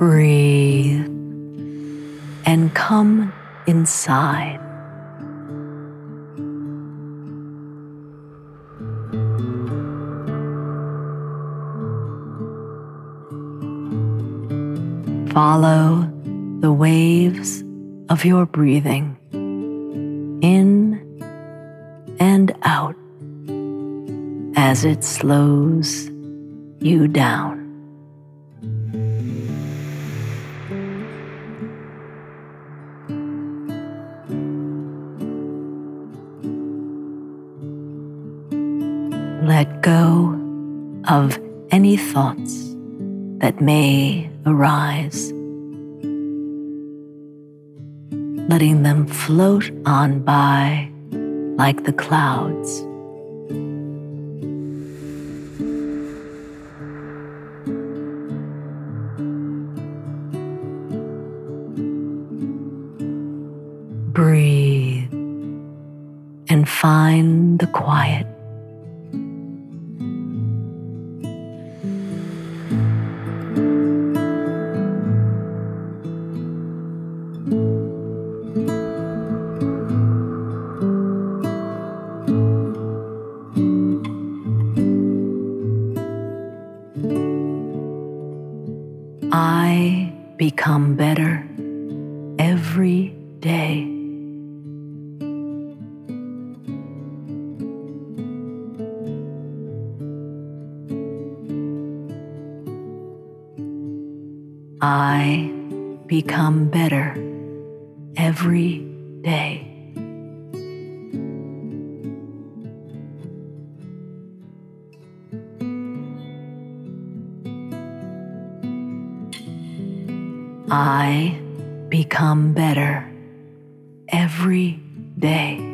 Breathe and come inside. Follow the waves of your breathing in and out as it slows you down. Of any thoughts that may arise, letting them float on by like the clouds. Breathe and find the quiet. Every day. I become better every day. I become better every day.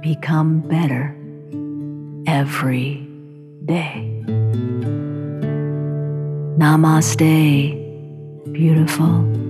Become better every day. Namaste, beautiful.